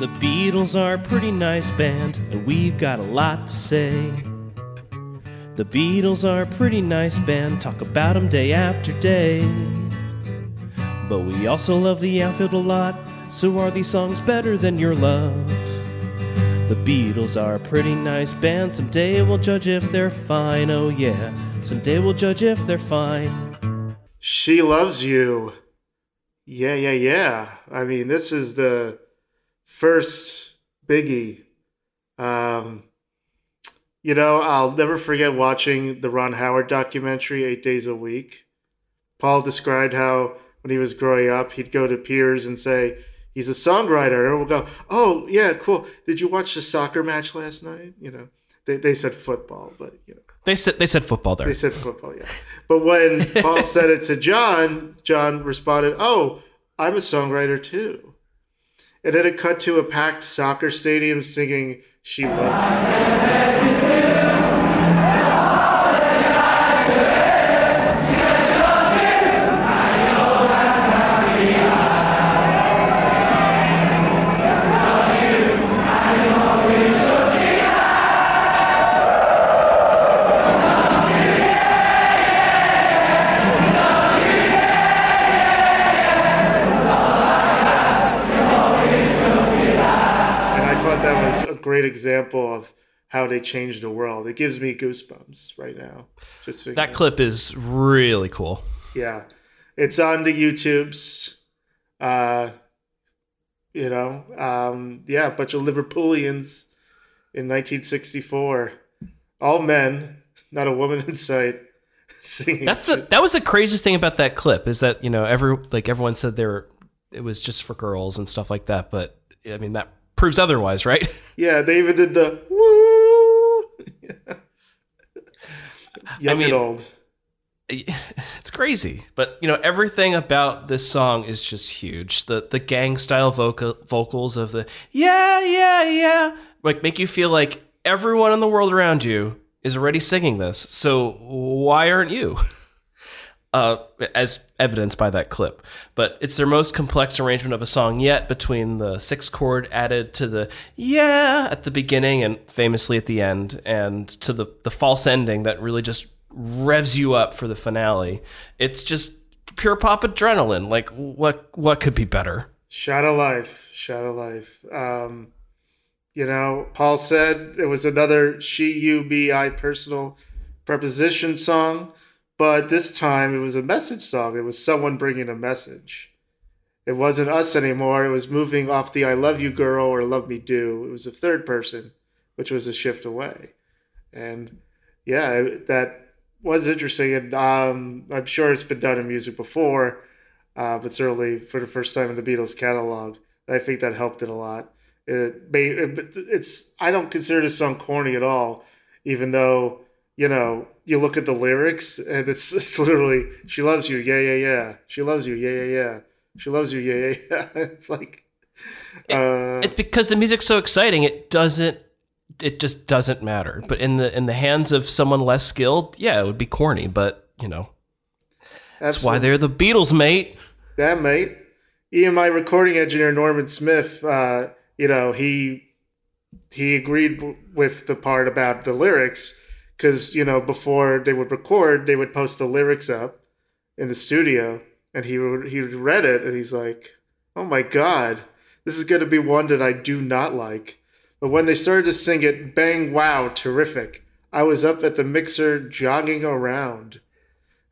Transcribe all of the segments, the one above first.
The Beatles are a pretty nice band, and we've got a lot to say. The Beatles are a pretty nice band, talk about 'em day after day. But we also love the outfield a lot, so are these songs better than your love? The Beatles are a pretty nice band, someday we'll judge if they're fine, oh yeah. Someday we'll judge if they're fine. She loves you. Yeah, yeah, yeah. I mean, this is the first biggie. Um, you know, I'll never forget watching the Ron Howard documentary, Eight Days a Week. Paul described how when he was growing up, he'd go to peers and say, he's a songwriter. And we'll go, oh, yeah, cool. Did you watch the soccer match last night? You know, they, they said football, but, you know. They said they said football there. They said football, yeah. But when Paul said it to John, John responded, "Oh, I'm a songwriter too." And then it cut to a packed soccer stadium singing "She Loves You." Great example of how they changed the world. It gives me goosebumps right now. Just That clip is really cool. Yeah, it's on the YouTubes. Uh, you know, um, yeah, a bunch of Liverpoolians in 1964, all men, not a woman in sight, singing. That's the that was the craziest thing about that clip is that you know every like everyone said there it was just for girls and stuff like that, but I mean that proves otherwise, right? yeah, they even did the woo. Young mean- and old. it's crazy, but you know everything about this song is just huge. The the gang style vocal vocals of the yeah yeah yeah like make you feel like everyone in the world around you is already singing this. So why aren't you? Uh, as evidenced by that clip, but it's their most complex arrangement of a song yet. Between the six chord added to the yeah at the beginning and famously at the end, and to the the false ending that really just revs you up for the finale. It's just pure pop adrenaline. Like what what could be better? Shot of life, shadow life. Um, you know, Paul said it was another she, you, me, I personal preposition song, but this time it was a message song. It was someone bringing a message. It wasn't us anymore. It was moving off the I love you girl or love me do. It was a third person, which was a shift away. And yeah, that was interesting. And um, I'm sure it's been done in music before uh, but certainly for the first time in the Beatles catalog, I think that helped it a lot. It made it, it's I don't consider this song corny at all, even though you know you look at the lyrics and it's, it's literally she loves you, yeah yeah yeah, she loves you, yeah yeah yeah, she loves you, yeah yeah yeah. It's like, uh, It's because the music's so exciting. It doesn't. It just doesn't matter. But in the in the hands of someone less skilled, yeah, it would be corny. But you know, that's why they're the Beatles, mate. Yeah, mate. Even my recording engineer Norman Smith, uh, you know, he he agreed with the part about the lyrics because you know before they would record, they would post the lyrics up in the studio, and he would he read it, and he's like, "Oh my god, this is going to be one that I do not like." But when they started to sing it, bang, wow, terrific! I was up at the mixer jogging around.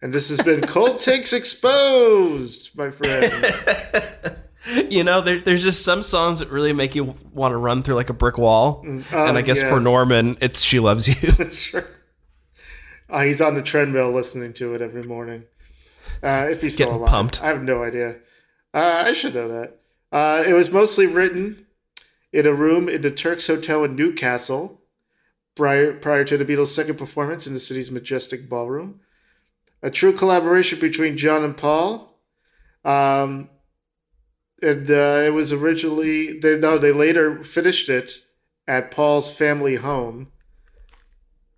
And this has been Cold Takes Exposed, my friend. You know, there's there's just some songs that really make you want to run through like a brick wall. Oh, and uh, I guess yeah. for Norman, it's "She Loves You." That's right. Uh, he's on the treadmill listening to it every morning. Uh, if he's still Getting alive. pumped. I have no idea. Uh, I should know that. Uh, it was mostly written in a room in the Turks Hotel in Newcastle prior, prior to the Beatles' second performance in the city's majestic ballroom. A true collaboration between John and Paul. Um, and uh, it was originally they no they later finished it at Paul's family home.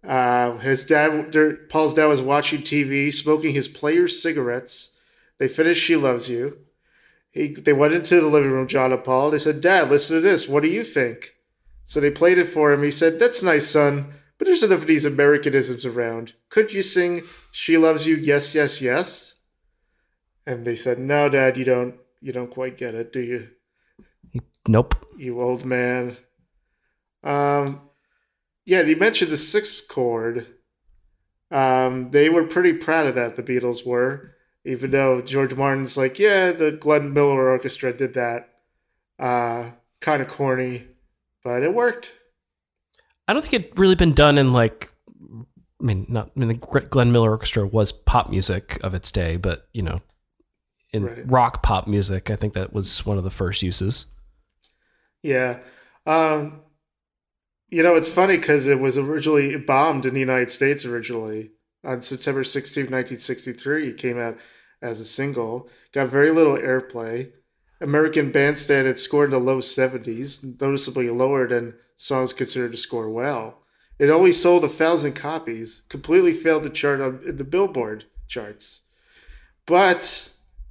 Uh, his dad, Paul's dad, was watching TV, smoking his player's cigarettes. They finished "She Loves You," he they went into the living room, John and Paul. They said, "Dad, listen to this. What do you think?" So they played it for him. He said, "That's nice, son, but there's enough of these Americanisms around. Could you sing She Loves You, Yes, Yes, Yes?" And they said, "No, Dad, you don't. You don't quite get it, do you? Nope. You old man." Um, yeah, he mentioned the sixth chord. Um, they were pretty proud of that. The Beatles were, even though George Martin's like, "Yeah, the Glenn Miller Orchestra did that. Uh, kind of corny, but it worked." I don't think it'd really been done in like. I mean, not. I mean, the Glenn Miller Orchestra was pop music of its day, but you know, in Right. rock pop music, I think that was one of the first uses. Yeah. Um, you know, it's funny because it was originally bombed in the United States originally on September 16, 1963. It came out as a single, got very little airplay. American Bandstand had scored in the low 70s, noticeably lower than songs considered to score well. It only sold a thousand copies, completely failed to chart on in the Billboard charts. But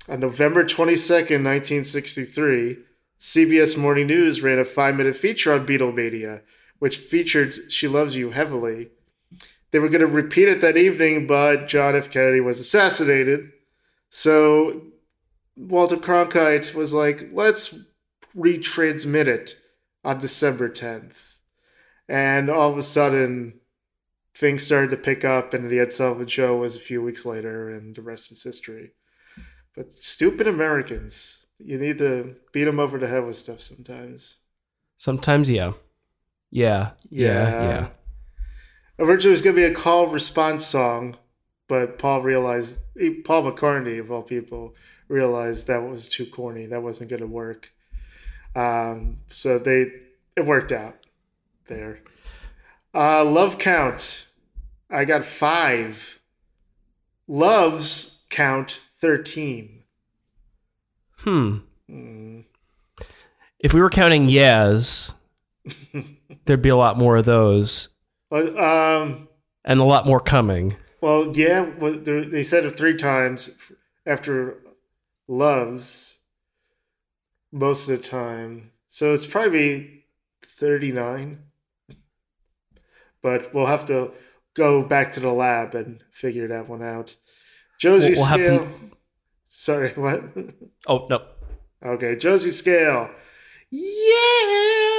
on November 22nd, 1963, CBS Morning News ran a five minute feature on Beatlemania, which featured She Loves You heavily. They were going to repeat it that evening, but John F. Kennedy was assassinated. So Walter Cronkite was like, let's retransmit it on December 10th. And all of a sudden, things started to pick up, and the Ed Sullivan Show was a few weeks later, and the rest is history. But stupid Americans, you need to beat them over the head with stuff sometimes. Sometimes, yeah, yeah, yeah, yeah. Originally, it was going to be a call response song, but Paul realized, Paul McCartney, of all people, realized that was too corny. That wasn't going to work. Um, so they, it worked out there. Uh, love count. I got five. Loves count 13. Hmm. Hmm. If we were counting yeahs, there'd be a lot more of those, But, um, and a lot more coming. Well, yeah, well, they said it three times after loves most of the time. So it's probably 39. But we'll have to go back to the lab and figure that one out. Josie We'll- have to- scale. Sorry, what? Oh no, okay, Josie scale. Yeah.